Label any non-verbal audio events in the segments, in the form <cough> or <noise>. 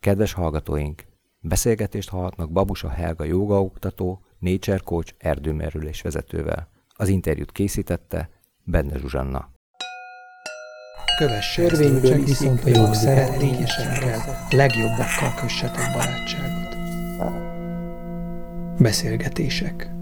Kedves hallgatóink, beszélgetést hallhatnak Babusa Helga jogaoktató, nature coach erdőmerülés vezetővel. Az interjút készítette Benne Zsuzsanna. Kövesse Törvényből csak viszont a jog szeretnényesekkel, legjobbakkal kössetek barátságot. Beszélgetések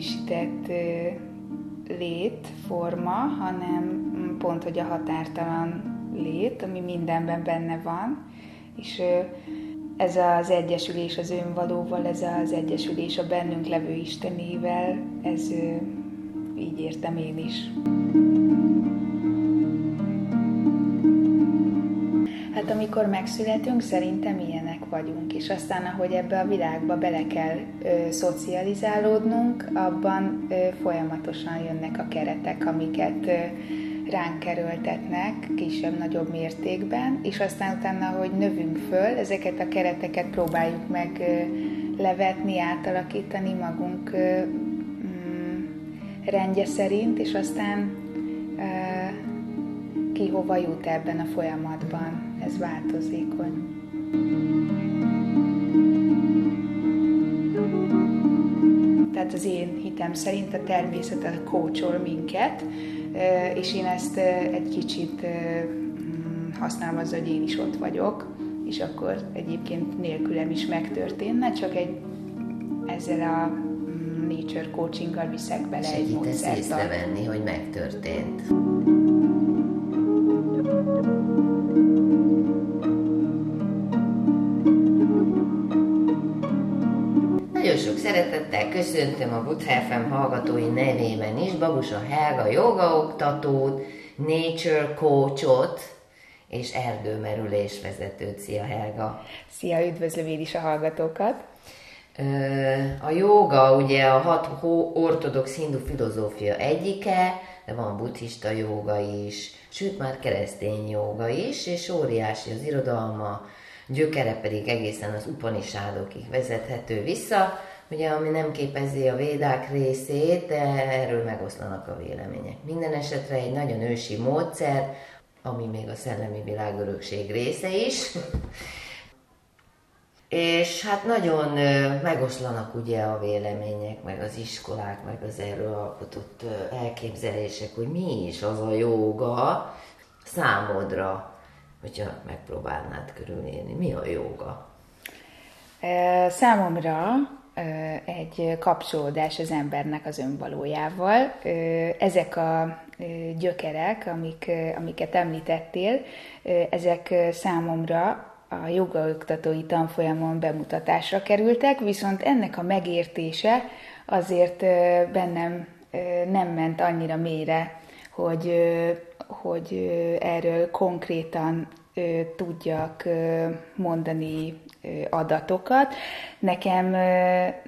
megszemélyisített létforma, hanem pont, hogy a határtalan lét, ami mindenben benne van, és ez az egyesülés az önvalóval, ez az egyesülés a bennünk levő Istenével, ez így értem én is. Hát amikor megszületünk, szerintem ilyenek vagyunk, és aztán ahogy ebbe a világba bele kell ö, szocializálódnunk, abban ö, folyamatosan jönnek a keretek, amiket ö, ránk kerültetnek kisebb-nagyobb mértékben, és aztán utána, hogy növünk föl, ezeket a kereteket próbáljuk meg ö, levetni, átalakítani magunk ö, mm, rendje szerint, és aztán ki hova jut ebben a folyamatban ez változékony. Tehát az én hitem szerint a természet kócsol minket, és én ezt egy kicsit mm, használom az, hogy én is ott vagyok, és akkor egyébként nélkülem is megtörténne, csak egy ezzel a mm, nature coachinggal viszek bele Segítesz egy módszert. észrevenni, hogy megtörtént. Szeretettel köszöntöm a FM hallgatói nevében is Babusa Helga jogaoktatót, nature coachot és erdőmerülés vezetőt. Szia Helga! Szia, üdvözlöm én is a hallgatókat! A joga ugye a hat ortodox hindu filozófia egyike, de van buddhista joga is, sőt már keresztény joga is, és óriási az irodalma, gyökere pedig egészen az upanisádokig vezethető vissza ugye, ami nem képezi a védák részét, de erről megoszlanak a vélemények. Minden esetre egy nagyon ősi módszer, ami még a szellemi világörökség része is. És hát nagyon megoszlanak ugye a vélemények, meg az iskolák, meg az erről alkotott elképzelések, hogy mi is az a joga számodra, hogyha megpróbálnád körülírni. Mi a joga? Számomra egy kapcsolódás az embernek az önvalójával. Ezek a gyökerek, amik, amiket említettél, ezek számomra a jogaoktatói tanfolyamon bemutatásra kerültek, viszont ennek a megértése azért bennem nem ment annyira mélyre, hogy, hogy erről konkrétan tudjak mondani adatokat. Nekem,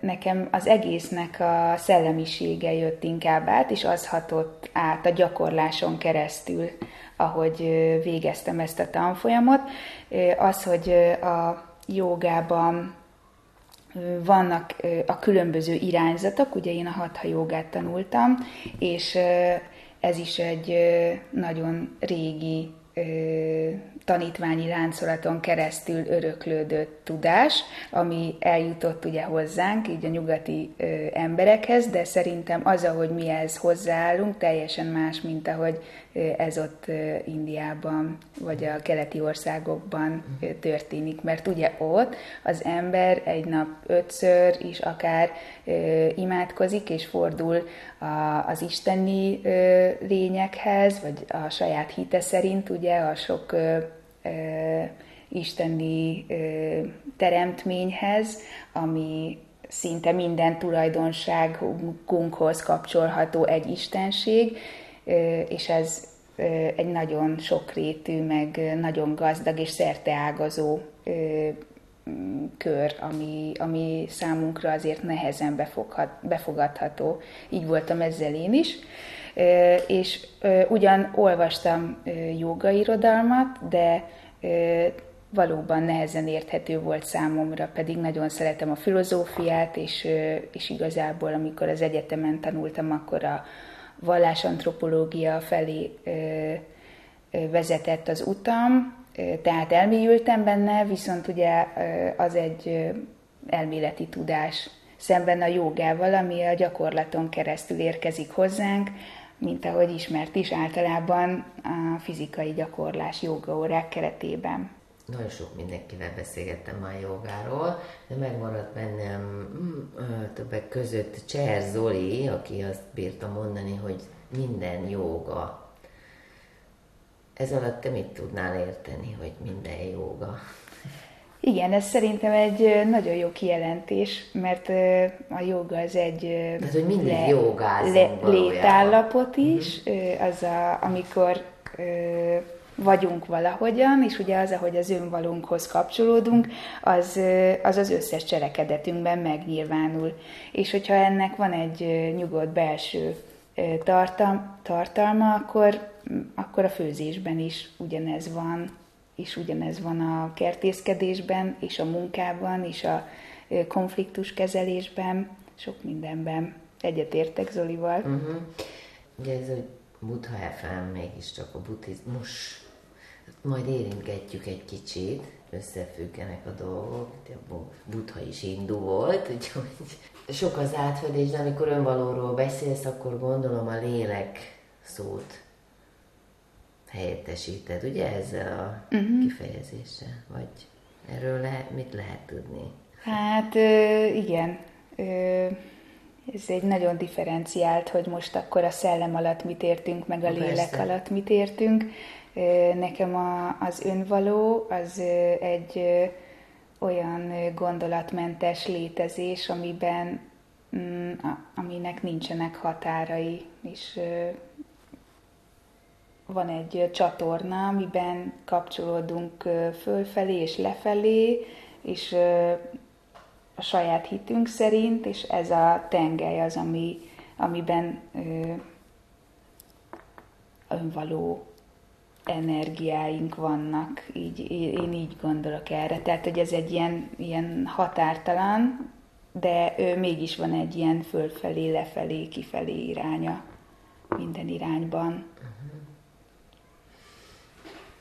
nekem az egésznek a szellemisége jött inkább át, és az hatott át a gyakorláson keresztül, ahogy végeztem ezt a tanfolyamot. Az, hogy a jogában vannak a különböző irányzatok, ugye én a hatha jogát tanultam, és ez is egy nagyon régi tanítványi láncolaton keresztül öröklődött tudás, ami eljutott ugye hozzánk, így a nyugati ö, emberekhez, de szerintem az, ahogy mi ez hozzáállunk, teljesen más, mint ahogy ez ott Indiában vagy a keleti országokban történik, mert ugye ott az ember egy nap ötször is akár imádkozik és fordul az isteni lényekhez, vagy a saját hite szerint, ugye a sok isteni teremtményhez, ami szinte minden tulajdonságunkhoz kapcsolható egy istenség, és ez egy nagyon sokrétű, meg nagyon gazdag és szerteágazó mm, kör, ami, ami számunkra azért nehezen befoghat, befogadható. Így voltam ezzel én is. És ugyan olvastam jogairodalmat, de valóban nehezen érthető volt számomra, pedig nagyon szeretem a filozófiát, és, és igazából amikor az egyetemen tanultam, akkor a vallásantropológia felé vezetett az utam, tehát elmélyültem benne, viszont ugye az egy elméleti tudás szemben a jogával, ami a gyakorlaton keresztül érkezik hozzánk, mint ahogy ismert is általában a fizikai gyakorlás jogaórák keretében. Nagyon sok mindenkivel beszélgettem már jogáról, de megmaradt bennem mm, többek között Cser Zoli, aki azt bírta mondani, hogy minden joga. Ez alatt te mit tudnál érteni, hogy minden joga? Igen, ez szerintem egy nagyon jó kijelentés, mert a joga az egy Tehát, hogy mindig le, le, létállapot is, uh-huh. az a, amikor vagyunk valahogyan, és ugye az, ahogy az önvalónkhoz kapcsolódunk, az, az az összes cselekedetünkben megnyilvánul. És hogyha ennek van egy nyugodt belső tartalma, tartalma akkor, akkor a főzésben is ugyanez van, és ugyanez van a kertészkedésben, és a munkában, és a konfliktuskezelésben, sok mindenben. Egyetértek Zolival. Uh-huh. Ugye ez a Buddha FM mégiscsak a buddhizmus majd érintgetjük egy kicsit, összefüggenek a dolgok, Buddha is hindu volt, úgyhogy sok az átfedés, de amikor önvalóról beszélsz, akkor gondolom a lélek szót helyettesíted, ugye ezzel a uh-huh. kifejezéssel? Vagy erről le, mit lehet tudni? Hát igen, ez egy nagyon differenciált, hogy most akkor a szellem alatt mit értünk, meg a lélek Persze. alatt mit értünk. Nekem az önvaló az egy olyan gondolatmentes létezés, amiben mm, aminek nincsenek határai, és van egy csatorna, amiben kapcsolódunk fölfelé és lefelé, és a saját hitünk szerint, és ez a tengely az, ami, amiben önvaló energiáink vannak, így, én így gondolok erre. Tehát, hogy ez egy ilyen, ilyen határtalan, de ő mégis van egy ilyen fölfelé, lefelé, kifelé iránya minden irányban.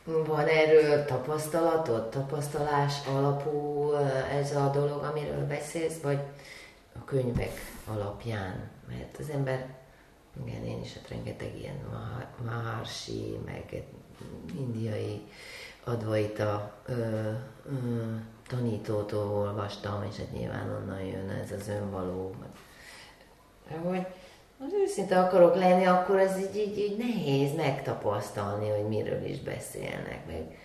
Van erről tapasztalatod, tapasztalás alapú ez a dolog, amiről beszélsz, vagy a könyvek alapján? Mert az ember, igen, én is hát rengeteg ilyen Maharshi, meg indiai advaita ö, ö, tanítótól olvastam, és hát nyilván onnan jön ez az önvaló. Hogy az őszinte akarok lenni, akkor ez így, így, így nehéz megtapasztalni, hogy miről is beszélnek, meg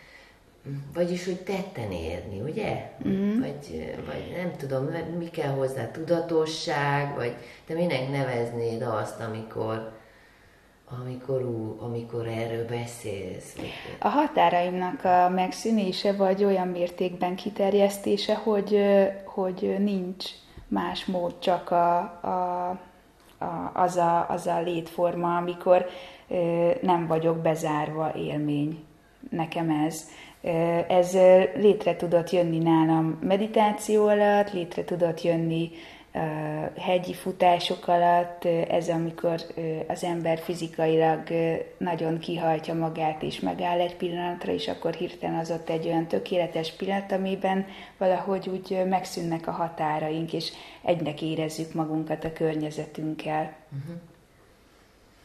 vagyis, hogy tetten érni, ugye? Mm-hmm. Vagy, vagy nem tudom, mi kell hozzá, tudatosság, vagy te minek neveznéd azt, amikor amikor, ú, amikor erről beszélsz? A határaimnak a megszűnése, vagy olyan mértékben kiterjesztése, hogy, hogy nincs más mód, csak a, a, a, az, a, az a létforma, amikor nem vagyok bezárva élmény. Nekem ez. Ez létre tudott jönni nálam meditáció alatt, létre tudott jönni hegyi futások alatt, ez amikor az ember fizikailag nagyon kihajtja magát és megáll egy pillanatra, és akkor hirtelen az ott egy olyan tökéletes pillanat, amiben valahogy úgy megszűnnek a határaink, és egynek érezzük magunkat a környezetünkkel. Uh-huh.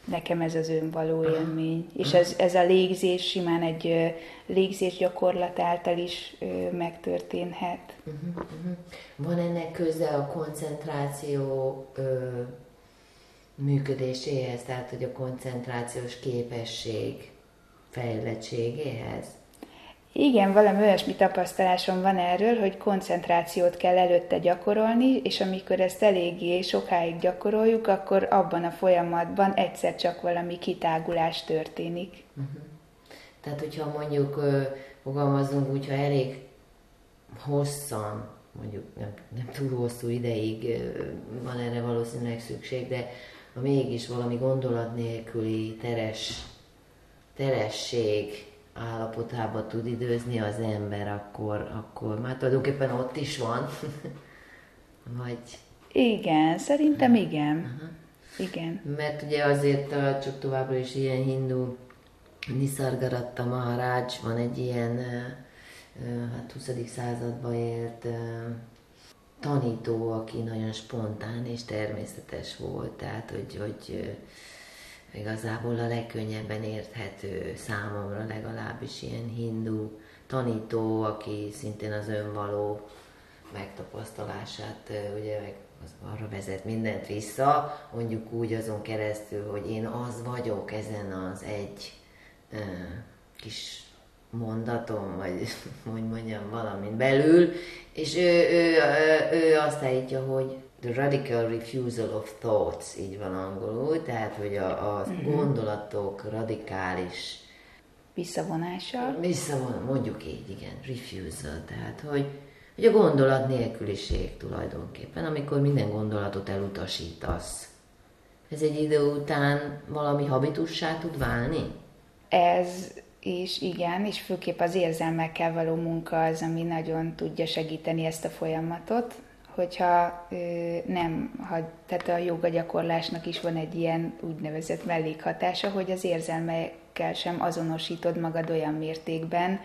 Nekem ez az önvaló élmény. És ez, ez a légzés simán egy légzés gyakorlat által is megtörténhet. Uh-huh, uh-huh. Van ennek köze a koncentráció ö, működéséhez, tehát hogy a koncentrációs képesség fejlettségéhez? Igen, valami olyasmi tapasztalásom van erről, hogy koncentrációt kell előtte gyakorolni, és amikor ezt eléggé sokáig gyakoroljuk, akkor abban a folyamatban egyszer csak valami kitágulás történik. Uh-huh. Tehát, hogyha mondjuk fogalmazunk úgy, ha elég hosszan, mondjuk nem, nem túl hosszú ideig van erre valószínűleg szükség, de ha mégis valami gondolat nélküli teres, teresség állapotába tud időzni az ember, akkor, akkor már tulajdonképpen ott is van. <laughs> Vagy... Igen, szerintem igen. Uh-huh. Igen. Mert ugye azért csak továbbra is ilyen hindu Nisargadatta Maharaj van egy ilyen hát 20. században élt tanító, aki nagyon spontán és természetes volt, tehát hogy, hogy igazából a legkönnyebben érthető számomra legalábbis ilyen hindu tanító, aki szintén az önvaló megtapasztalását ugye meg az arra vezet mindent vissza, mondjuk úgy azon keresztül, hogy én az vagyok ezen az egy uh, kis mondatom, vagy <laughs> hogy mondjam, valamin belül, és ő, ő, ő, ő azt állítja, hogy the radical refusal of thoughts, így van angolul, tehát, hogy a, a mm-hmm. gondolatok radikális visszavonása. Visszavon, mondjuk így, igen, refusal, tehát, hogy, hogy a gondolat nélküliség tulajdonképpen, amikor minden gondolatot elutasítasz. Ez egy idő után valami habitussá tud válni? Ez és igen, és főképp az érzelmekkel való munka az, ami nagyon tudja segíteni ezt a folyamatot, hogyha ö, nem, ha, tehát a joga gyakorlásnak is van egy ilyen úgynevezett mellékhatása, hogy az érzelmekkel sem azonosítod magad olyan mértékben,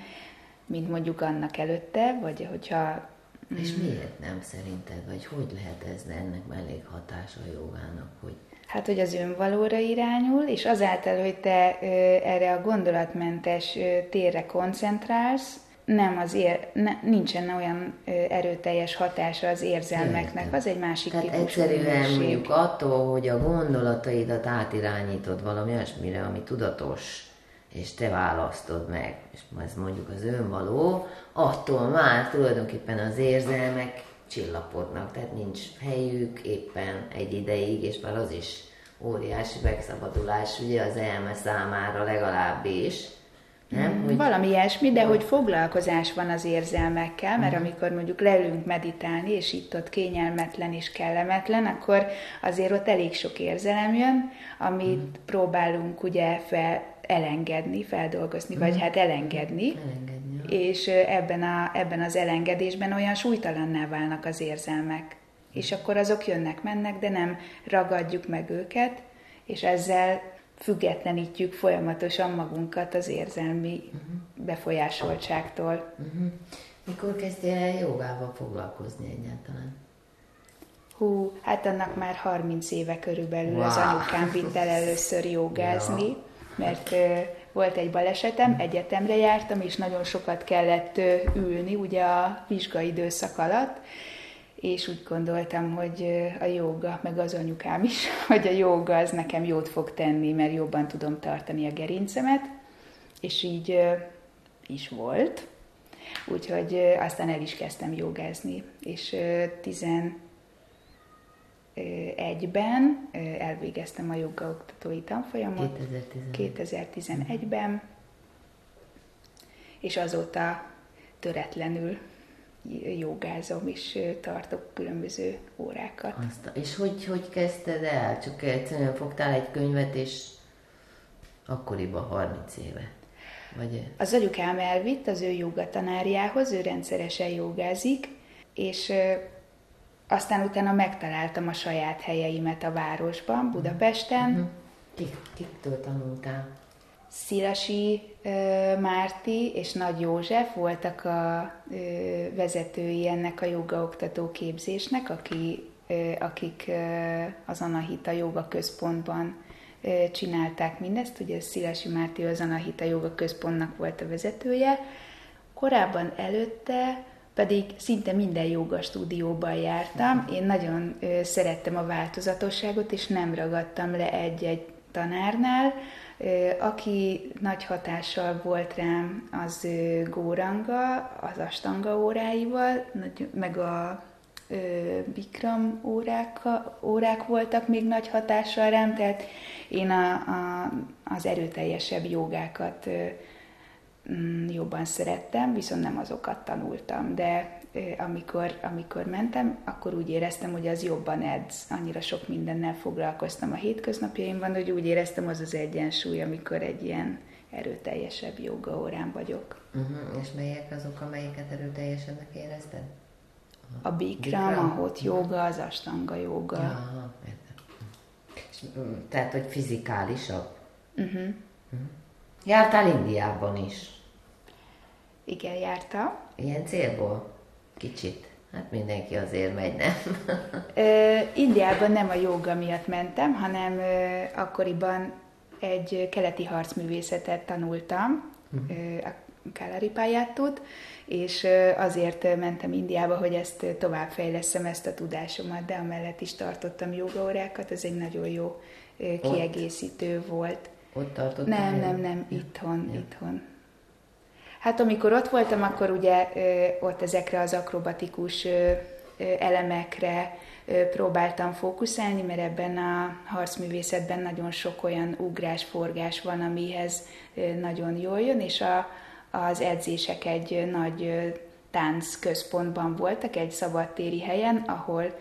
mint mondjuk annak előtte, vagy hogyha... És mm. miért nem szerinted, vagy hogy lehet ez ennek mellékhatása a jogának, hogy Hát, hogy az önvalóra irányul, és azáltal, hogy te ö, erre a gondolatmentes ö, térre koncentrálsz, nem az ér, ne, nincsen olyan erőteljes hatása az érzelmeknek, Értem. az egy másik Tehát típusú egyszerűen minőség. mondjuk attól, hogy a gondolataidat átirányítod valami olyasmire, ami tudatos, és te választod meg, és ez mondjuk az önvaló, attól már tulajdonképpen az érzelmek csillapodnak, tehát nincs helyük éppen egy ideig, és már az is óriási megszabadulás, ugye az elme számára legalábbis. Nem? Mm, hogy... Valami ilyesmi, de hogy foglalkozás van az érzelmekkel, mert mm. amikor mondjuk leülünk meditálni, és itt ott kényelmetlen és kellemetlen, akkor azért ott elég sok érzelem jön, amit mm. próbálunk ugye fel, elengedni, feldolgozni, mm. vagy hát elengedni. elengedni ja. És ebben, a, ebben az elengedésben olyan súlytalanná válnak az érzelmek. És akkor azok jönnek, mennek, de nem ragadjuk meg őket, és ezzel függetlenítjük folyamatosan magunkat az érzelmi uh-huh. befolyásoltságtól. Uh-huh. Mikor kezdtél el jogával foglalkozni egyáltalán? Hú, hát annak már 30 éve körülbelül wow. az anyukám vitt el először jogázni. Ja mert volt egy balesetem, egyetemre jártam, és nagyon sokat kellett ülni ugye a vizsgai időszak alatt, és úgy gondoltam, hogy a jóga, meg az anyukám is, <laughs> hogy a jóga az nekem jót fog tenni, mert jobban tudom tartani a gerincemet, és így is volt. Úgyhogy aztán el is kezdtem jogázni, és tizen egyben elvégeztem a jogaoktatói tanfolyamot. 2011-ben, és azóta töretlenül jogázom, és tartok különböző órákat. Azt, és hogy, hogy kezdted el? Csak egyszerűen fogtál egy könyvet, és akkoriban 30 éve? Vagy... Az anyukám elvitt az ő jogatanárjához, ő rendszeresen jogázik, és aztán utána megtaláltam a saját helyeimet a városban, Budapesten. Uh-huh. Kik, kiktől tanultál? Szilasi Márti és Nagy József voltak a vezetői ennek a jogaoktató képzésnek, aki, akik az Anahita Joga Központban csinálták mindezt. Ugye Szilasi Márti az Anahita Joga Központnak volt a vezetője. Korábban előtte pedig szinte minden joga stúdióban jártam. Én nagyon szerettem a változatosságot, és nem ragadtam le egy-egy tanárnál. Aki nagy hatással volt rám, az Góranga, az Astanga óráival, meg a Bikram órák, órák voltak még nagy hatással rám, tehát én a, a, az erőteljesebb jogákat mm, jobban szerettem, viszont nem azokat tanultam, de amikor, amikor mentem, akkor úgy éreztem, hogy az jobban edz. Annyira sok mindennel foglalkoztam a hétköznapjaimban, hogy úgy éreztem, az az egyensúly, amikor egy ilyen erőteljesebb joga órán vagyok. Uh-huh. És melyek azok, amelyiket erőteljesebbnek érezted? A Bikram, a hot joga, az astanga joga. Ja, És, tehát, hogy fizikálisabb? Uh-huh. uh-huh. Jártál Indiában is? Igen, jártam. Ilyen célból? Kicsit. Hát mindenki azért megy, nem? Ö, Indiában nem a joga miatt mentem, hanem ö, akkoriban egy keleti harcművészetet tanultam, uh-huh. a Kálari pályátot, és azért mentem Indiába, hogy ezt továbbfejleszem, ezt a tudásomat, de amellett is tartottam jogaórákat, ez egy nagyon jó kiegészítő ott? volt. Ott tartottam? Nem, nem, nem, itthon, ja. itthon. Hát amikor ott voltam, akkor ugye ott ezekre az akrobatikus elemekre próbáltam fókuszálni, mert ebben a harcművészetben nagyon sok olyan ugrás-forgás van, amihez nagyon jól jön, és a, az edzések egy nagy tánc központban voltak, egy szabadtéri helyen, ahol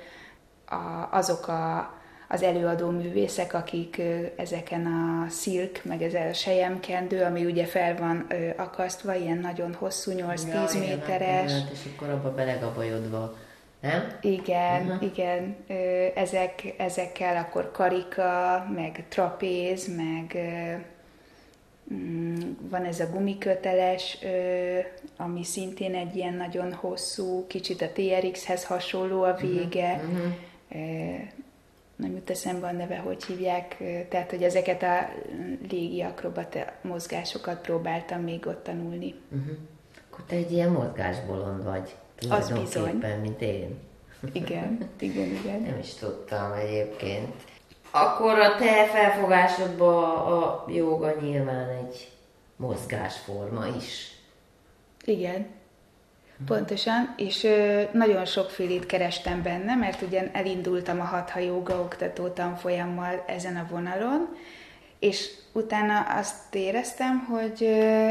a, azok a, az előadó művészek, akik ezeken a szilk, meg ez a sejemkendő, ami ugye fel van akasztva, ilyen nagyon hosszú, 8-10 ja, méteres. Igen, és akkor abba belegabajodva nem? Igen, uh-huh. igen. Ezek, ezekkel akkor karika, meg trapéz, meg mm, van ez a gumiköteles, ami szintén egy ilyen nagyon hosszú, kicsit a TRX-hez hasonló a vége. Uh-huh. Nem jut eszembe a neve, hogy hívják. Tehát, hogy ezeket a légi akrobata mozgásokat próbáltam még ott tanulni. Uh-huh. Akkor te egy ilyen mozgásbolond vagy. Az bizony. mint én. Igen, igen, igen. Nem is tudtam egyébként. Akkor a te felfogásodban a joga nyilván egy mozgásforma is. Igen, Pontosan, és ö, nagyon sokfélét kerestem benne, mert ugye elindultam a hatha joga oktató tanfolyammal ezen a vonalon, és utána azt éreztem, hogy ö,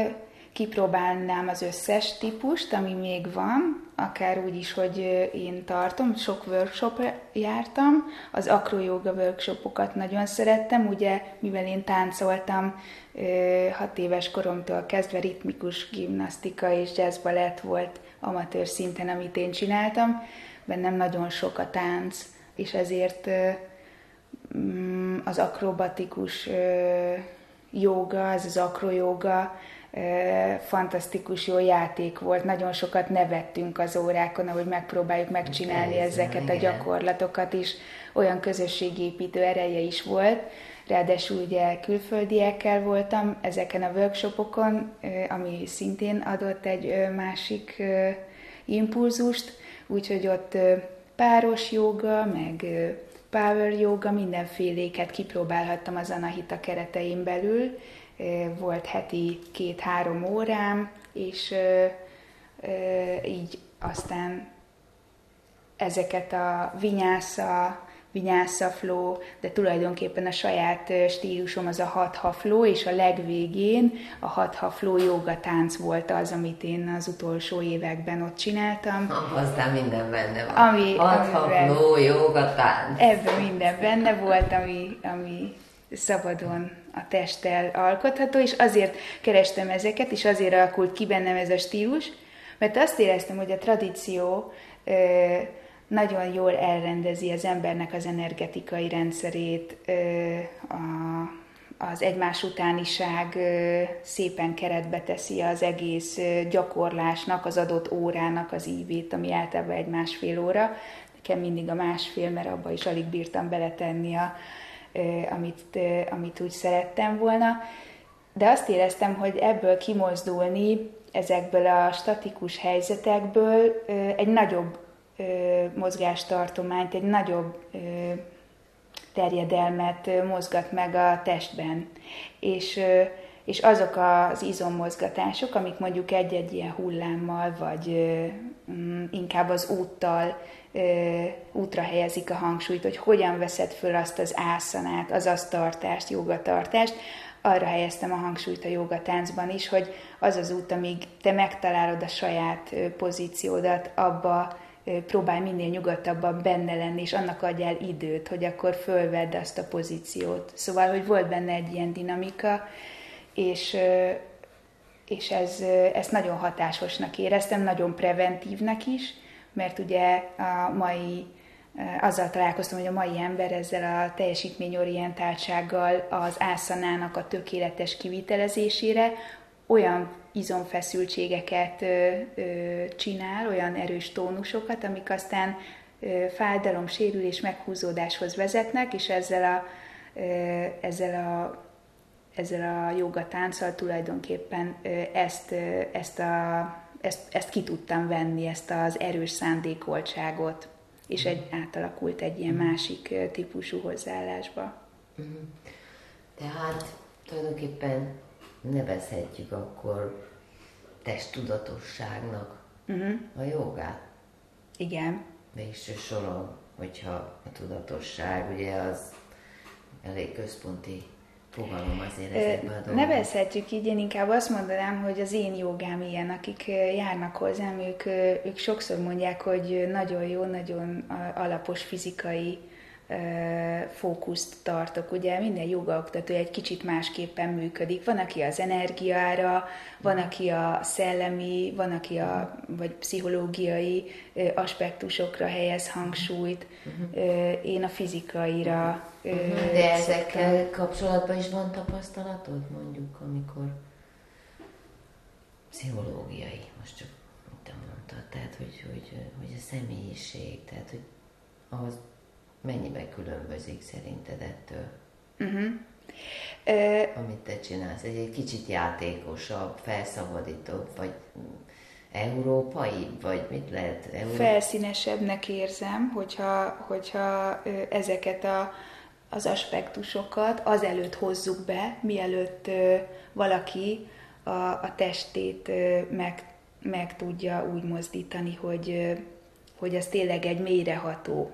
kipróbálnám az összes típust, ami még van, akár úgy is, hogy én tartom, sok workshop jártam, az akrojoga workshopokat nagyon szerettem, ugye, mivel én táncoltam hat éves koromtól kezdve ritmikus gimnasztika és jazzbalett volt amatőr szinten, amit én csináltam, bennem nagyon sok a tánc, és ezért mm, az akrobatikus joga, az az akrojoga, fantasztikus jó játék volt, nagyon sokat nevettünk az órákon, ahogy megpróbáljuk megcsinálni ezeket a gyakorlatokat is, olyan közösségépítő ereje is volt, ráadásul ugye külföldiekkel voltam ezeken a workshopokon, ami szintén adott egy másik impulzust, úgyhogy ott páros joga, meg power yoga, mindenféléket kipróbálhattam az Anahita keretein belül, volt heti két-három órám, és így aztán ezeket a vinyásza, vinyásza flow, de tulajdonképpen a saját stílusom az a hatha flow, és a legvégén a hatha flow joga tánc volt az, amit én az utolsó években ott csináltam. Aztán minden benne van. Ami, hatha flow joga tánc. Ebben minden benne volt, ami, ami szabadon a testtel alkotható, és azért kerestem ezeket, és azért alakult ki bennem ez a stílus, mert azt éreztem, hogy a tradíció ö, nagyon jól elrendezi az embernek az energetikai rendszerét, ö, a, az egymás utániság ö, szépen keretbe teszi az egész gyakorlásnak, az adott órának az ívét, ami általában egy másfél óra. Nekem mindig a másfél, mert abba is alig bírtam beletenni a, amit, amit úgy szerettem volna. De azt éreztem, hogy ebből kimozdulni, ezekből a statikus helyzetekből egy nagyobb mozgástartományt, egy nagyobb terjedelmet mozgat meg a testben. És, és azok az izommozgatások, amik mondjuk egy-egy ilyen hullámmal, vagy mm, inkább az úttal útra helyezik a hangsúlyt, hogy hogyan veszed föl azt az ászanát, az tartást, jogatartást, arra helyeztem a hangsúlyt a joga táncban is, hogy az az út, amíg te megtalálod a saját pozíciódat, abba próbálj minél nyugodtabban benne lenni, és annak adjál időt, hogy akkor fölvedd azt a pozíciót. Szóval, hogy volt benne egy ilyen dinamika, és, és ez, ezt nagyon hatásosnak éreztem, nagyon preventívnek is, mert ugye a mai azzal találkoztam, hogy a mai ember ezzel a teljesítményorientáltsággal az ászanának a tökéletes kivitelezésére olyan izomfeszültségeket csinál, olyan erős tónusokat, amik aztán fájdalom, sérülés, meghúzódáshoz vezetnek, és ezzel a, ezzel a ezzel a joga tulajdonképpen ezt, ezt, a, ezt, ezt ki tudtam venni, ezt az erős szándékoltságot, és egy, átalakult egy ilyen másik típusú hozzáállásba. Mhm. Tehát tulajdonképpen nevezhetjük akkor testtudatosságnak uh-huh. a jogát. Igen. Végső soron, hogyha a tudatosság ugye az elég központi fogalom azért ezekben a Nevezhetjük így, én inkább azt mondanám, hogy az én jogám ilyen, akik járnak hozzám, ők, ők sokszor mondják, hogy nagyon jó, nagyon alapos fizikai fókuszt tartok. Ugye minden jogaoktató egy kicsit másképpen működik. Van, aki az energiára, van, aki a szellemi, van, aki a vagy pszichológiai aspektusokra helyez hangsúlyt. Én a fizikaira. De ezekkel kapcsolatban is van tapasztalatod, mondjuk, amikor pszichológiai, most csak mondtad, tehát hogy, hogy, hogy a személyiség, tehát hogy az mennyiben különbözik szerinted ettől? Uh-huh. Amit te csinálsz, egy, egy kicsit játékosabb, felszabadítóbb, vagy európai, vagy mit lehet? Euró... Felszínesebbnek érzem, hogyha, hogyha ezeket a, az aspektusokat azelőtt hozzuk be, mielőtt valaki a, a testét meg, meg tudja úgy mozdítani, hogy, hogy ez tényleg egy mélyreható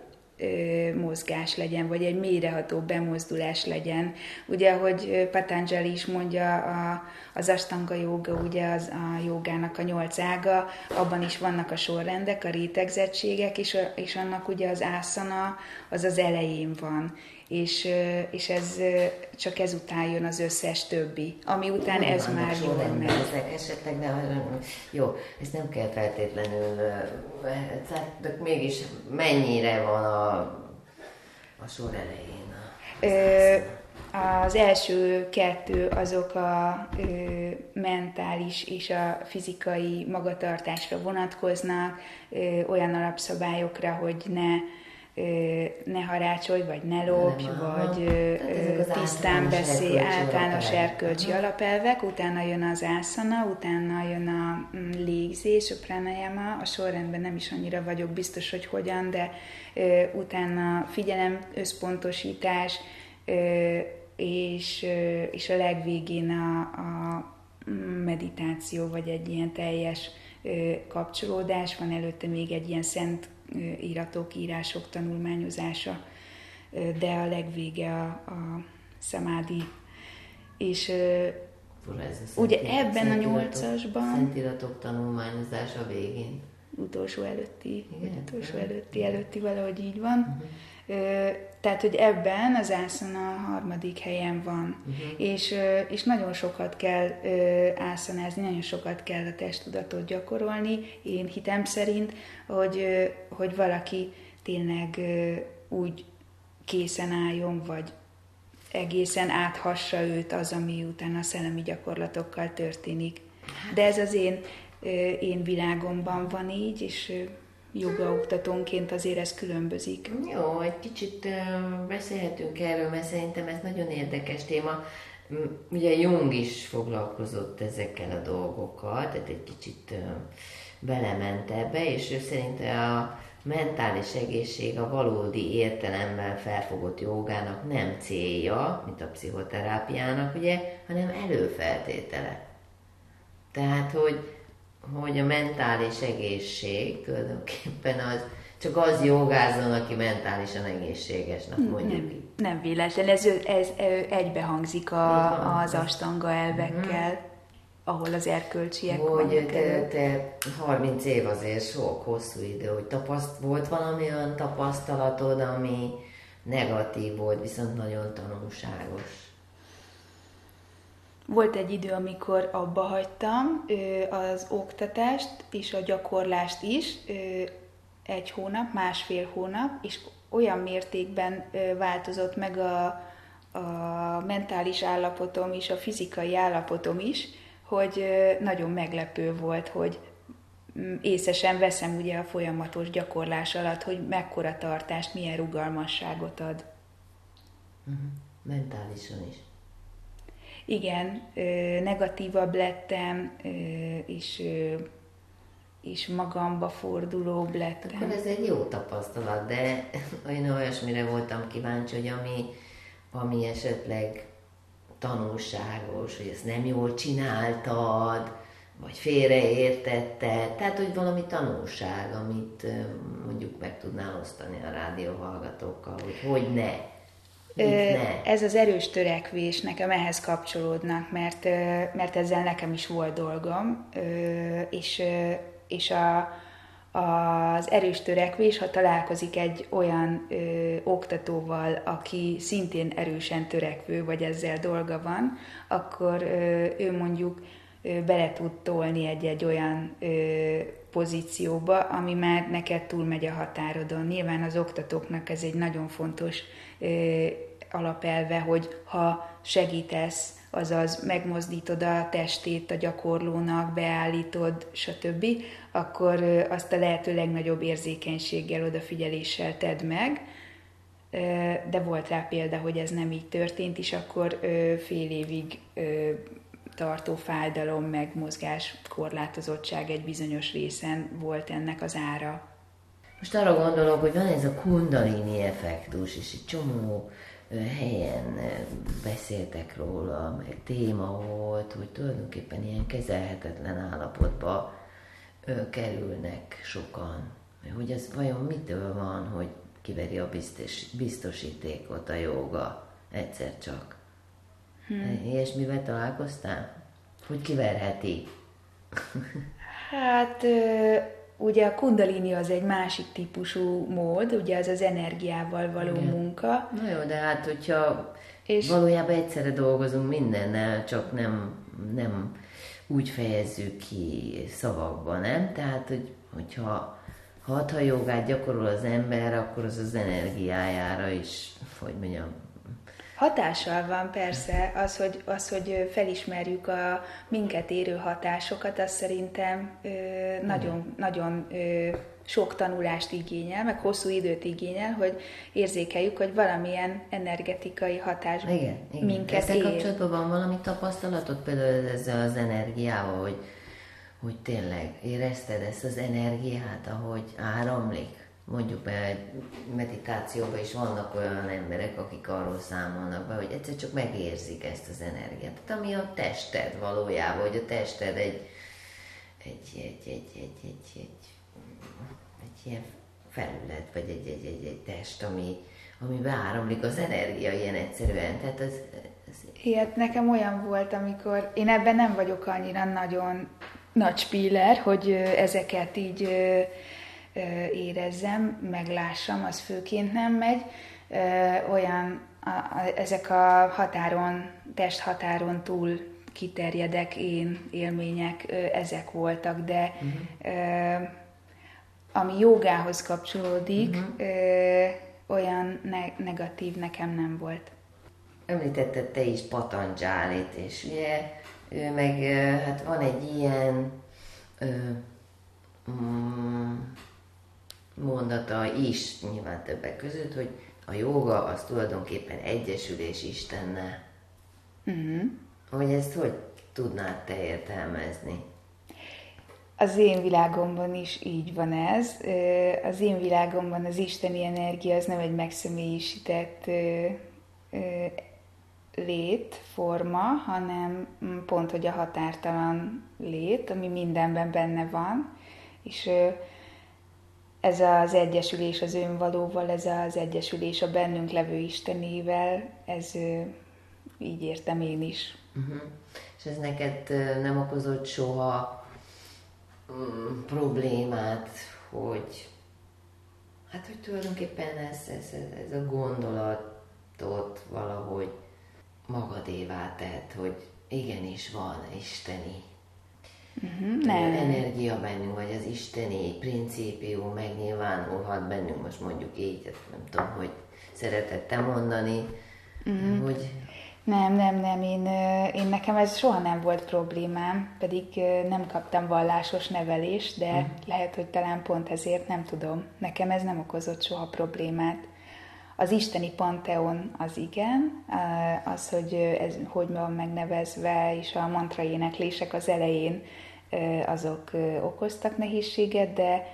mozgás legyen, vagy egy mélyreható bemozdulás legyen. Ugye, hogy Patanjali is mondja, a, az Astanga joga, ugye az a jogának a nyolc ága, abban is vannak a sorrendek, a rétegzettségek, és, és annak ugye az ászana az az elején van és, és ez csak ezután jön az összes többi, ami után Úgy ez már jól megy. Ezek esetleg nem, jó, ez nem kell feltétlenül, de mégis mennyire van a, a sor elején? A, az első kettő azok a ö, mentális és a fizikai magatartásra vonatkoznak, ö, olyan alapszabályokra, hogy ne ne harácsolj, vagy ne lopj, nem, vagy tisztán beszélj, általános erkölcsi alapelvek, utána jön az ászana, utána jön a mm, légzés, a pranayama, a sorrendben nem is annyira vagyok biztos, hogy hogyan, de utána figyelem, összpontosítás, és, és a legvégén a, a meditáció, vagy egy ilyen teljes kapcsolódás, van előtte még egy ilyen szent íratok, írások tanulmányozása, de a legvége a, a szamádi. És Fura, ez a ugye ebben a nyolcasban... Szentiratok tanulmányozása végén. Utolsó előtti, Igen, utolsó előtti, előtti valahogy így van. Uh-huh. Tehát, hogy ebben az ászana a harmadik helyen van, uh-huh. és, és nagyon sokat kell ászanázni, nagyon sokat kell a testtudatot gyakorolni, én hitem szerint, hogy, hogy valaki tényleg úgy készen álljon, vagy egészen áthassa őt az, ami utána a szellemi gyakorlatokkal történik. De ez az én, én világomban van így, és jogaoktatónként azért ez különbözik. Jó, egy kicsit beszélhetünk erről, mert szerintem ez nagyon érdekes téma. Ugye Jung is foglalkozott ezekkel a dolgokkal, tehát egy kicsit belement ebbe, és ő szerint a mentális egészség a valódi értelemben felfogott jogának nem célja, mint a pszichoterápiának, ugye, hanem előfeltétele. Tehát, hogy hogy a mentális egészség tulajdonképpen az Csak az jogázzon, aki mentálisan egészségesnek mondjuk. Nem, nem véletlen, ez, ez, egybehangzik a, az astanga elvekkel, mm. ahol az erkölcsiek Hogy te, te 30 év azért sok, hosszú idő, hogy tapaszt, volt valami olyan tapasztalatod, ami negatív volt, viszont nagyon tanulságos. Volt egy idő, amikor abba hagytam az oktatást és a gyakorlást is, egy hónap, másfél hónap, és olyan mértékben változott meg a, a mentális állapotom is, a fizikai állapotom is, hogy nagyon meglepő volt, hogy mm, észesen veszem ugye a folyamatos gyakorlás alatt, hogy mekkora tartást, milyen rugalmasságot ad. Uh-huh. Mentálisan is. Igen, negatívabb lettem, és és magamba fordulóbb lettem. Akkor ez egy jó tapasztalat, de én olyasmire voltam kíváncsi, hogy ami, ami esetleg tanulságos, hogy ezt nem jól csináltad, vagy félreértetted, tehát hogy valami tanulság, amit mondjuk meg tudnál osztani a rádióhallgatókkal, hogy hogy ne. Ez az erős törekvés nekem ehhez kapcsolódnak, mert, mert ezzel nekem is volt dolgom, és és a, az erős törekvés, ha találkozik egy olyan ö, oktatóval, aki szintén erősen törekvő, vagy ezzel dolga van, akkor ö, ő mondjuk bele tud tolni egy-egy olyan pozícióba, ami már neked túlmegy a határodon. Nyilván az oktatóknak ez egy nagyon fontos alapelve, hogy ha segítesz azaz megmozdítod a testét a gyakorlónak, beállítod, stb., akkor azt a lehető legnagyobb érzékenységgel, odafigyeléssel tedd meg, de volt rá példa, hogy ez nem így történt, és akkor fél évig tartó fájdalom, meg mozgás korlátozottság egy bizonyos részen volt ennek az ára. Most arra gondolok, hogy van ez a kundalini effektus, és egy csomó helyen beszéltek róla, meg téma volt, hogy tulajdonképpen ilyen kezelhetetlen állapotba kerülnek sokan. Hogy ez vajon mitől van, hogy kiveri a biztos, biztosítékot a joga egyszer csak. Hmm. Ilyesmivel találkoztál? Hogy kiverheti? Hát Ugye a kundalini az egy másik típusú mód, ugye az az energiával való Igen. munka. Na jó, de hát hogyha és valójában egyszerre dolgozunk mindennel, csak nem, nem úgy fejezzük ki szavakban, nem? Tehát, hogy, hogyha ha jogát gyakorol az ember, akkor az az energiájára is, hogy mondjam, Hatással van persze az, hogy, az, hogy felismerjük a minket érő hatásokat, az szerintem ö, nagyon, nagyon ö, sok tanulást igényel, meg hosszú időt igényel, hogy érzékeljük, hogy valamilyen energetikai hatás igen, igen. minket Ezzel ér. kapcsolatban van valami tapasztalatod például ezzel az energiával, hogy, hogy tényleg érezted ezt az energiát, ahogy áramlik? Mondjuk be meditációban is vannak olyan emberek, akik arról számolnak be, hogy egyszer csak megérzik ezt az energiát. Tehát ami a tested valójában, hogy a tested egy, egy, egy, egy, egy, egy, egy, egy ilyen felület, vagy egy, egy, egy, egy test, ami, ami beáramlik az energia ilyen egyszerűen. Tehát ez, ez... Ilyet nekem olyan volt, amikor én ebben nem vagyok annyira nagyon nagy spiller, hogy ezeket így érezzem, meglássam, az főként nem megy. Olyan, ezek a határon, testhatáron túl kiterjedek én élmények, ezek voltak, de uh-huh. ami jogához kapcsolódik, uh-huh. olyan ne- negatív nekem nem volt. Említetted te is Patanjálit, és ugye ő meg, hát van egy ilyen mm, mondata is, nyilván többek között, hogy a joga az tulajdonképpen egyesülés Istennel. Uh-huh. Hogy ezt hogy tudnád te értelmezni? Az én világomban is így van ez. Az én világomban az isteni energia az nem egy megszemélyisített létforma, hanem pont, hogy a határtalan lét, ami mindenben benne van, és ez az egyesülés az önvalóval, ez az egyesülés a bennünk levő Istenével, ez így értem én is. Uh-huh. És ez neked nem okozott soha mm, problémát, hogy hát, hogy tulajdonképpen ez, ez, ez, a gondolatot valahogy magadévá tett, hogy igenis van isteni Uh-huh, nem. energia bennünk, vagy az isteni principium megnyilvánulhat bennünk, most mondjuk így, nem tudom, hogy szeretettem mondani, uh-huh. hogy... Nem, nem, nem, én, én nekem ez soha nem volt problémám, pedig nem kaptam vallásos nevelést, de uh-huh. lehet, hogy talán pont ezért nem tudom. Nekem ez nem okozott soha problémát. Az isteni panteon az igen, az, hogy ez hogy van megnevezve, és a mantra éneklések az elején azok okoztak nehézséget, de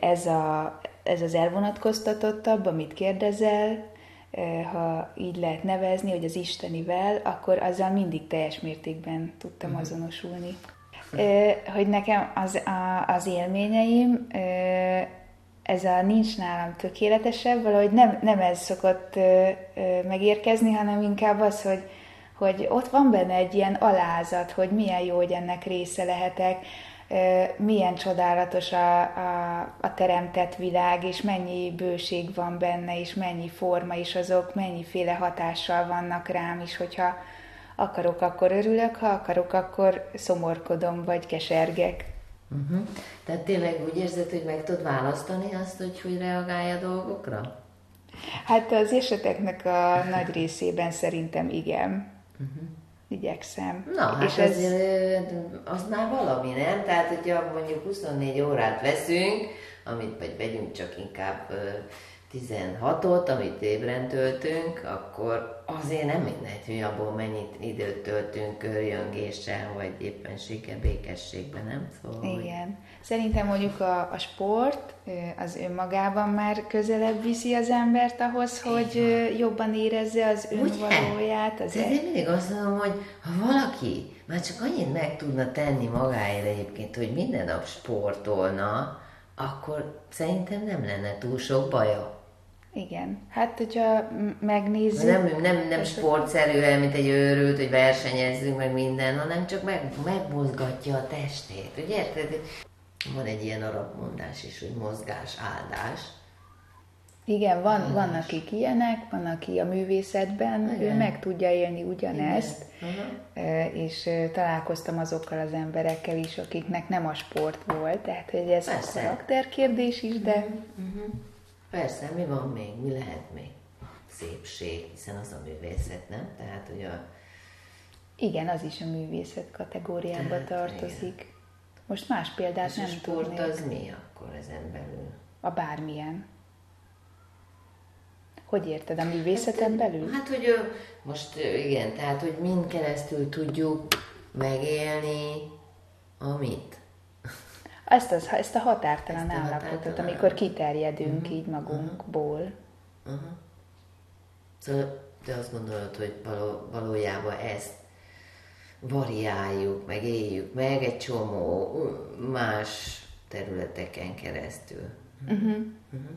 ez, a, ez az elvonatkoztatottabb, amit kérdezel, ha így lehet nevezni, hogy az Istenivel, akkor azzal mindig teljes mértékben tudtam uh-huh. azonosulni. Hogy nekem az, a, az élményeim, ez a nincs nálam tökéletesebb, valahogy nem, nem ez szokott megérkezni, hanem inkább az, hogy hogy ott van benne egy ilyen alázat, hogy milyen jó, hogy ennek része lehetek, milyen csodálatos a, a, a teremtett világ, és mennyi bőség van benne, és mennyi forma, és azok mennyiféle hatással vannak rám is, hogyha akarok, akkor örülök, ha akarok, akkor szomorkodom, vagy kesergek. Uh-huh. Tehát tényleg úgy érzed, hogy meg tud választani azt, hogy hogy reagálja a dolgokra? Hát az eseteknek a nagy részében szerintem igen. Uh-huh. Igyekszem. Na, hát és ez... azért az már valami, nem? Tehát, hogyha mondjuk 24 órát veszünk, amit vagy vegyünk csak inkább 16-ot, amit ébren töltünk, akkor azért nem mindegy, hogy abból mennyit időt töltünk körjöngéssel, vagy éppenséggel békességben, nem? Szóval, Igen. Hogy... Szerintem mondjuk a, a sport az önmagában már közelebb viszi az embert ahhoz, Igen. hogy jobban érezze az önvalóját. Az én mindig azt mondom, hogy ha valaki már csak annyit meg tudna tenni magáért egyébként, hogy minden nap sportolna, akkor szerintem nem lenne túl sok baja. Igen. Hát, hogyha megnézzük... Nem, nem, nem sportszerűen, mint egy őrült, hogy versenyezzünk meg minden, hanem csak meg, megmozgatja a testét. Ugye érted? Van egy ilyen arab mondás is, hogy mozgás, áldás. Igen, van, áldás. van akik ilyenek, van aki a művészetben, Igen. ő meg tudja élni ugyanezt, és találkoztam azokkal az emberekkel is, akiknek nem a sport volt, tehát hogy ez Persze. a karakterkérdés is, de... Uh-huh. Persze, mi van még? Mi lehet még? Szépség, hiszen az a művészet, nem? Tehát, hogy a... Igen, az is a művészet kategóriába Tehát, tartozik. Igen. Most más példát És nem a sport tudnék. az mi akkor ezen belül? A bármilyen. Hogy érted, a művészeten hát, belül? Hát, hogy most igen, tehát, hogy mind keresztül tudjuk megélni amit. Ezt, az, ezt a határtalan ezt a állapotot, amikor kiterjedünk uh-huh. így magunkból. Uh-huh. Szóval te azt gondolod, hogy való, valójában ezt variáljuk, meg éljük meg egy csomó más területeken keresztül. Uh-huh. Uh-huh.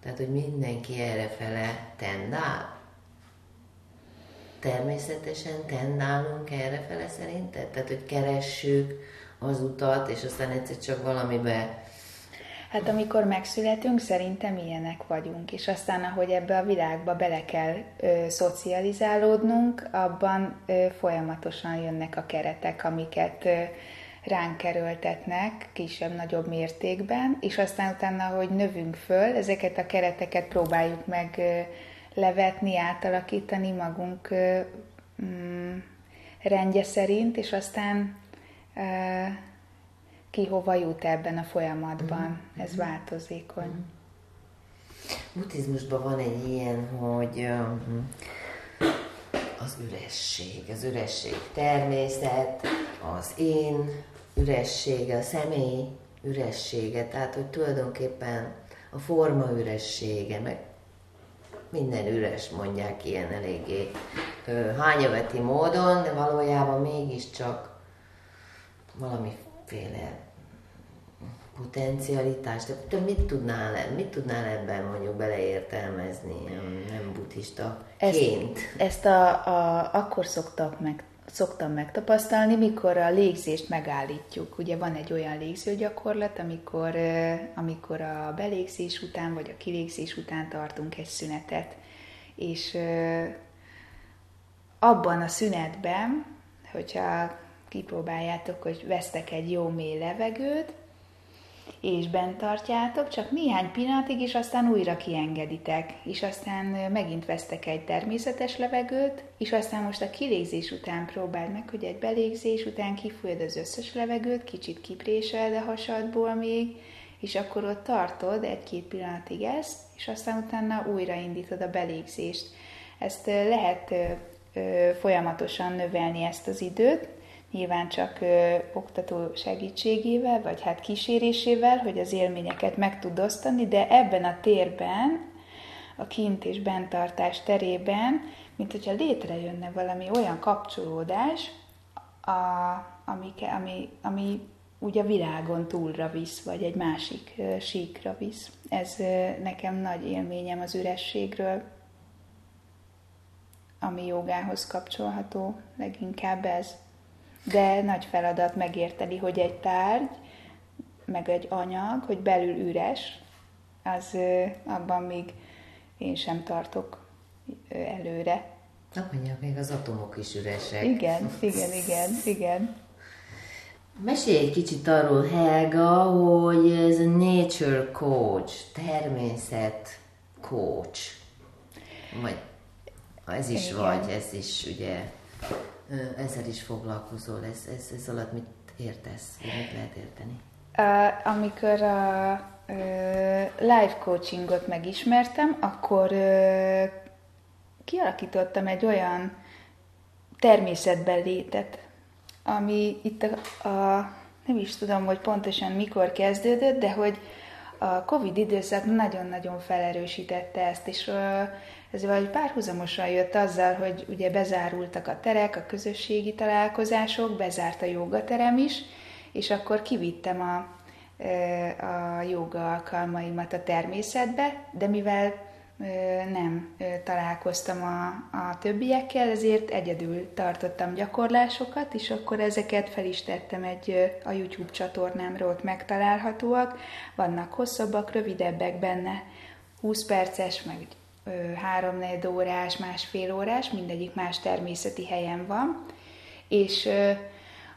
Tehát, hogy mindenki errefele tendál. Természetesen tendálunk errefele szerinted? Tehát, hogy keressük az utat, és aztán egyszer csak valamibe Hát amikor megszületünk, szerintem ilyenek vagyunk, és aztán ahogy ebbe a világba bele kell ö, szocializálódnunk, abban ö, folyamatosan jönnek a keretek, amiket ö, ránk kerültetnek kisebb-nagyobb mértékben, és aztán utána, hogy növünk föl, ezeket a kereteket próbáljuk meg ö, levetni, átalakítani magunk ö, mm, rendje szerint, és aztán ki hova jut ebben a folyamatban. Mm-hmm. Ez változékony. Mm-hmm. Buddhizmusban van egy ilyen, hogy az üresség, az üresség természet, az én üressége, a személy üressége, tehát hogy tulajdonképpen a forma üressége, meg minden üres, mondják ilyen eléggé hányaveti módon, de valójában mégiscsak valamiféle potencialitást, te mit tudnál, mit tudnál ebben mondjuk beleértelmezni, nem buddhista ezt, ezt a, a, akkor szoktak meg, szoktam megtapasztalni, mikor a légzést megállítjuk. Ugye van egy olyan légzőgyakorlat, amikor, amikor a belégzés után vagy a kilégzés után tartunk egy szünetet. És abban a szünetben, hogyha kipróbáljátok, hogy vesztek egy jó mély levegőt, és bent tartjátok, csak néhány pillanatig, és aztán újra kiengeditek, és aztán megint vesztek egy természetes levegőt, és aztán most a kilégzés után próbáld meg, hogy egy belégzés után kifolyod az összes levegőt, kicsit kipréseld a hasadból még, és akkor ott tartod egy-két pillanatig ezt, és aztán utána újraindítod a belégzést. Ezt lehet folyamatosan növelni ezt az időt, nyilván csak ö, oktató segítségével, vagy hát kísérésével, hogy az élményeket meg tud osztani, de ebben a térben, a kint és bentartás terében, mint hogyha létrejönne valami olyan kapcsolódás, a, ami, ami, ami úgy a világon túlra visz, vagy egy másik ö, síkra visz. Ez ö, nekem nagy élményem az ürességről, ami jogához kapcsolható, leginkább ez de nagy feladat megérteni, hogy egy tárgy, meg egy anyag, hogy belül üres, az abban még én sem tartok előre. Na mondja, még az atomok is üresek. Igen, igen, igen, igen. Mesélj egy kicsit arról, Helga, hogy ez a nature coach, természet coach, vagy ez is Igen. vagy, ez is ugye ezzel is foglalkozol, ez, ez, ez alatt mit értesz, vagy mit lehet érteni? Uh, amikor a uh, live coachingot megismertem, akkor uh, kialakítottam egy olyan természetben létet, ami itt a, a nem is tudom, hogy pontosan mikor kezdődött, de hogy a Covid időszak nagyon-nagyon felerősítette ezt, és ez vagy párhuzamosan jött azzal, hogy ugye bezárultak a terek, a közösségi találkozások, bezárt a jogaterem is, és akkor kivittem a, a joga alkalmaimat a természetbe, de mivel nem találkoztam a, a többiekkel, ezért egyedül tartottam gyakorlásokat, és akkor ezeket fel is tettem egy a YouTube csatornámra, ott megtalálhatóak. Vannak hosszabbak, rövidebbek benne, 20 perces, meg három órás, másfél órás, mindegyik más természeti helyen van, és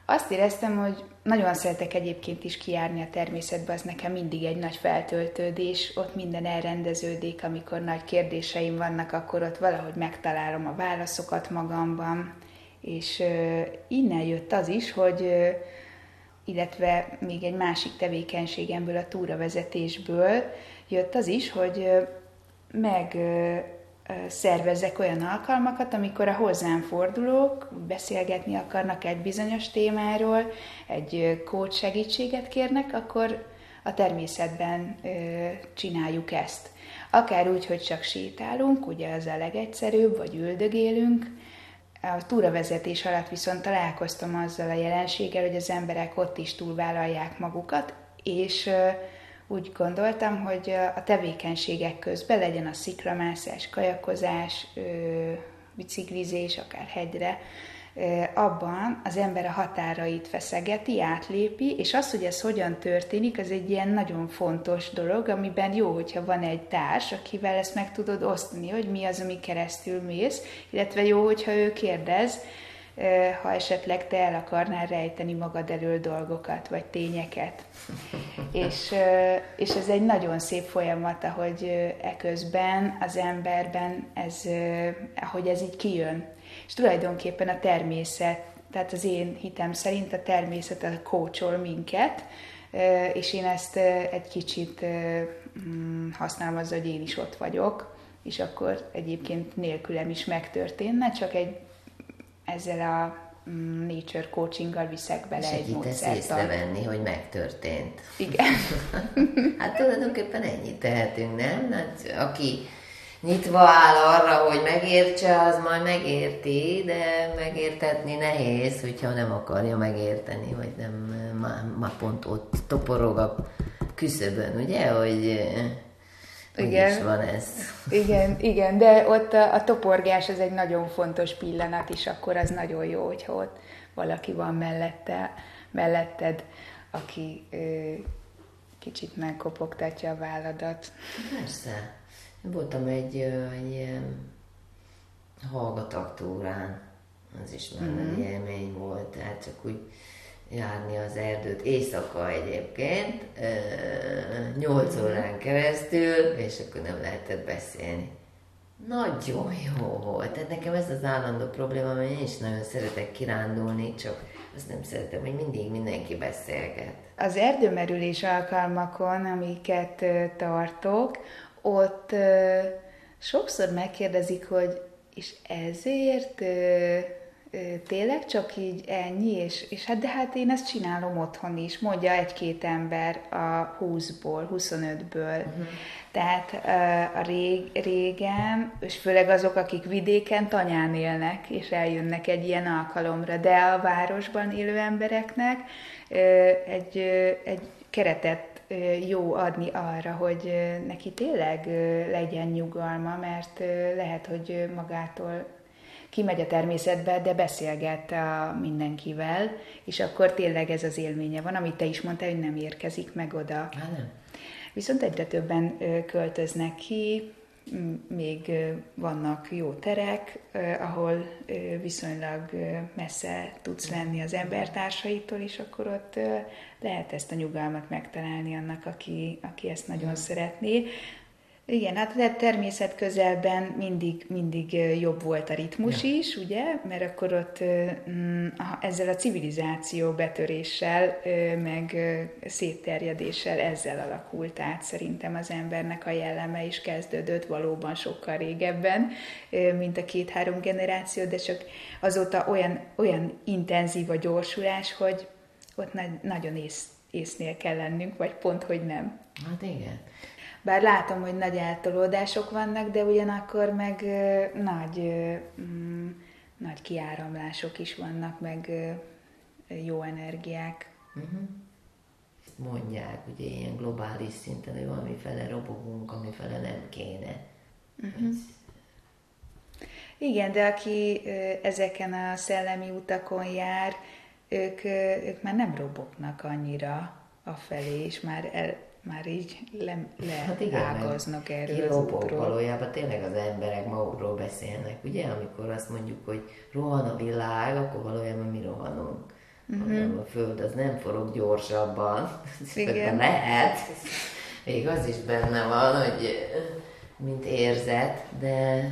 azt éreztem, hogy nagyon szeretek egyébként is kijárni a természetbe, az nekem mindig egy nagy feltöltődés, ott minden elrendeződik, amikor nagy kérdéseim vannak, akkor ott valahogy megtalálom a válaszokat magamban, és innen jött az is, hogy illetve még egy másik tevékenységemből, a túravezetésből jött az is, hogy meg szervezek olyan alkalmakat, amikor a hozzám fordulók beszélgetni akarnak egy bizonyos témáról, egy coach segítséget kérnek, akkor a természetben csináljuk ezt. Akár úgy, hogy csak sétálunk, ugye az a legegyszerűbb, vagy üldögélünk. A túravezetés alatt viszont találkoztam azzal a jelenséggel, hogy az emberek ott is túlvállalják magukat, és úgy gondoltam, hogy a tevékenységek közben legyen a sziklamászás, kajakozás, biciklizés, akár hegyre, abban az ember a határait feszegeti, átlépi, és az, hogy ez hogyan történik, az egy ilyen nagyon fontos dolog, amiben jó, hogyha van egy társ, akivel ezt meg tudod osztani, hogy mi az, ami keresztül mész, illetve jó, hogyha ő kérdez, ha esetleg te el akarnál rejteni magad elől dolgokat, vagy tényeket. és, és ez egy nagyon szép folyamat, ahogy eközben az emberben ez, ahogy ez így kijön. És tulajdonképpen a természet, tehát az én hitem szerint a természet kócsol minket, és én ezt egy kicsit mm, használom azzal, hogy én is ott vagyok, és akkor egyébként nélkülem is megtörténne, csak egy ezzel a mm, nature coachinggal viszek bele Segítesz egy módszertan. észrevenni, hogy megtörtént. Igen. <laughs> hát tulajdonképpen ennyit tehetünk, nem? Hát, aki nyitva áll arra, hogy megértse, az majd megérti, de megértetni nehéz, hogyha nem akarja megérteni, vagy nem, már, már pont ott toporog a küszöbön, ugye, hogy igen. is van ez. Igen, igen, de ott a, a toporgás az egy nagyon fontos pillanat, és akkor az nagyon jó, hogyha ott valaki van mellette, melletted, aki ö, kicsit megkopogtatja a válladat. Persze. Voltam egy, egy ilyen hallgataktúrán, az is már mm-hmm. egy élmény volt, tehát csak úgy járni az erdőt éjszaka egyébként, nyolc órán keresztül, és akkor nem lehetett beszélni. Nagyon jó volt. Tehát nekem ez az állandó probléma, mert én is nagyon szeretek kirándulni, csak azt nem szeretem, hogy mindig mindenki beszélget. Az erdőmerülés alkalmakon, amiket tartok, ott sokszor megkérdezik, hogy és ezért tényleg csak így ennyi, és, és hát de hát én ezt csinálom otthon is, mondja egy-két ember a 20-ból, 25-ből. Uh-huh. Tehát a rég, régen, és főleg azok, akik vidéken tanyán élnek, és eljönnek egy ilyen alkalomra, de a városban élő embereknek egy, egy keretet jó adni arra, hogy neki tényleg legyen nyugalma, mert lehet, hogy magától kimegy a természetbe, de beszélget a mindenkivel, és akkor tényleg ez az élménye van, amit te is mondtál, hogy nem érkezik meg oda. Nem. Viszont egyre többen költöznek ki, még vannak jó terek, ahol viszonylag messze tudsz lenni az embertársaitól, és akkor ott lehet ezt a nyugalmat megtalálni annak, aki, aki ezt nagyon szeretné. Igen, hát a természet közelben mindig, mindig jobb volt a ritmus ja. is, ugye, mert akkor ott mm, ezzel a civilizáció betöréssel, meg szétterjedéssel ezzel alakult át szerintem az embernek a jelleme is kezdődött valóban sokkal régebben, mint a két-három generáció, de csak azóta olyan, olyan intenzív a gyorsulás, hogy ott nagyon ész, észnél kell lennünk, vagy pont, hogy nem. Hát igen. Bár látom, hogy nagy eltolódások vannak, de ugyanakkor meg nagy, mm, nagy kiáramlások is vannak, meg jó energiák. Uh-huh. Mondják, ugye ilyen globális szinten, hogy valami fele robogunk, ami fele nem kéne. Uh-huh. Igen, de aki ezeken a szellemi utakon jár, ők, ők már nem robognak annyira afelé, és már el, már így le, le hát igen, ágaznak erről az útról. valójában tényleg az emberek magukról beszélnek, ugye? Amikor azt mondjuk, hogy rohan a világ, akkor valójában mi rohanunk. Uh-huh. A Föld az nem forog gyorsabban. <laughs> Igen. lehet. Még az is benne van, hogy mint érzet, de...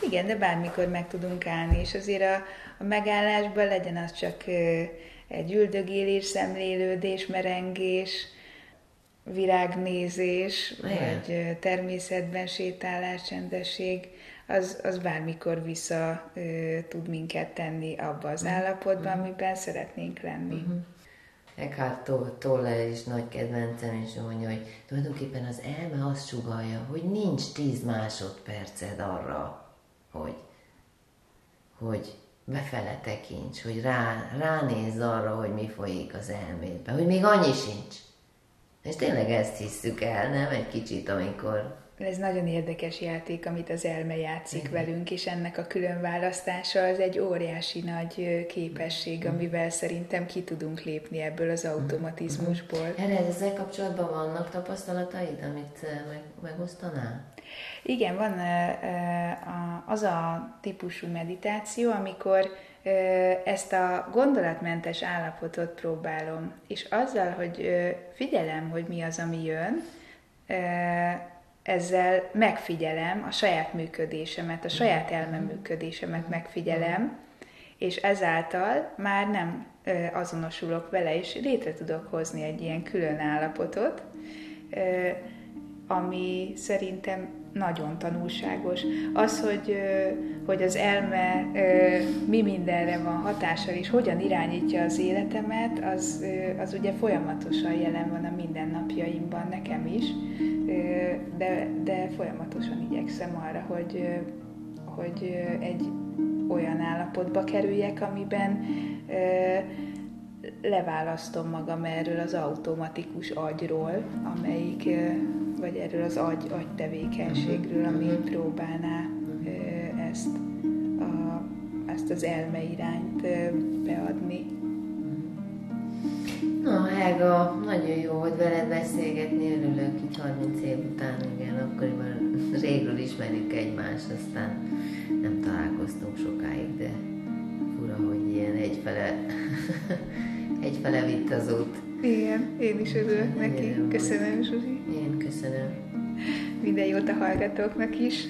Igen, de bármikor meg tudunk állni, és azért a, a megállásban legyen az csak egy üldögélés, szemlélődés, merengés, virágnézés, Igen. vagy természetben sétálás, csendesség, az, az bármikor vissza ö, tud minket tenni abba az állapotba, mm. amiben szeretnénk lenni. Mm-hmm. Eckhart Tolle is nagy kedvencem, és mondja, hogy tulajdonképpen az elme azt sugalja, hogy nincs tíz másodperced arra, hogy, hogy befele tekints, hogy rá, ránézz arra, hogy mi folyik az elmédben, hogy még annyi sincs. És tényleg ezt hisszük el, nem? Egy kicsit, amikor... Ez nagyon érdekes játék, amit az elme játszik Igen. velünk, és ennek a külön választása az egy óriási nagy képesség, amivel szerintem ki tudunk lépni ebből az automatizmusból. Erre ezzel kapcsolatban vannak tapasztalataid, amit meg, megosztanál? Igen, van az a típusú meditáció, amikor ezt a gondolatmentes állapotot próbálom, és azzal, hogy figyelem, hogy mi az, ami jön, ezzel megfigyelem a saját működésemet, a saját elme működésemet megfigyelem, és ezáltal már nem azonosulok vele, és létre tudok hozni egy ilyen külön állapotot, ami szerintem nagyon tanulságos. Az, hogy, hogy az elme mi mindenre van hatással, és hogyan irányítja az életemet, az, az ugye folyamatosan jelen van a mindennapjaimban, nekem is, de, de folyamatosan igyekszem arra, hogy, hogy egy olyan állapotba kerüljek, amiben leválasztom magam erről az automatikus agyról, amelyik, vagy erről az agy, agy tevékenységről, ami próbálná ezt, a, ezt az elme irányt beadni. Helga, nagyon jó volt veled beszélgetni, örülök itt 30 év után, igen, akkoriban <laughs> régről ismerjük egymást, aztán nem találkoztunk sokáig, de fura, hogy ilyen egyfele, <laughs> egyfele vitt az út. Igen, én is örülök neki. Köszönöm, Zsuzsi. Én köszönöm. Minden jót a hallgatóknak is.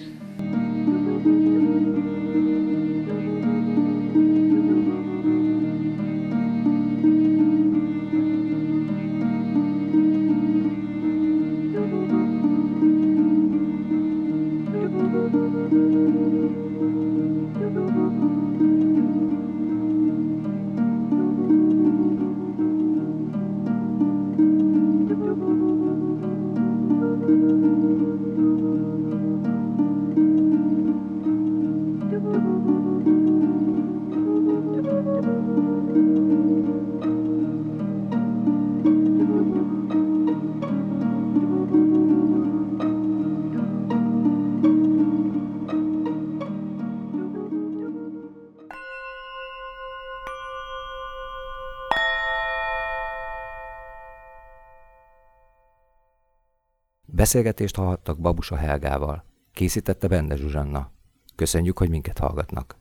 Beszélgetést hallhattak Babusa Helgával. Készítette Bende Zsuzsanna. Köszönjük, hogy minket hallgatnak.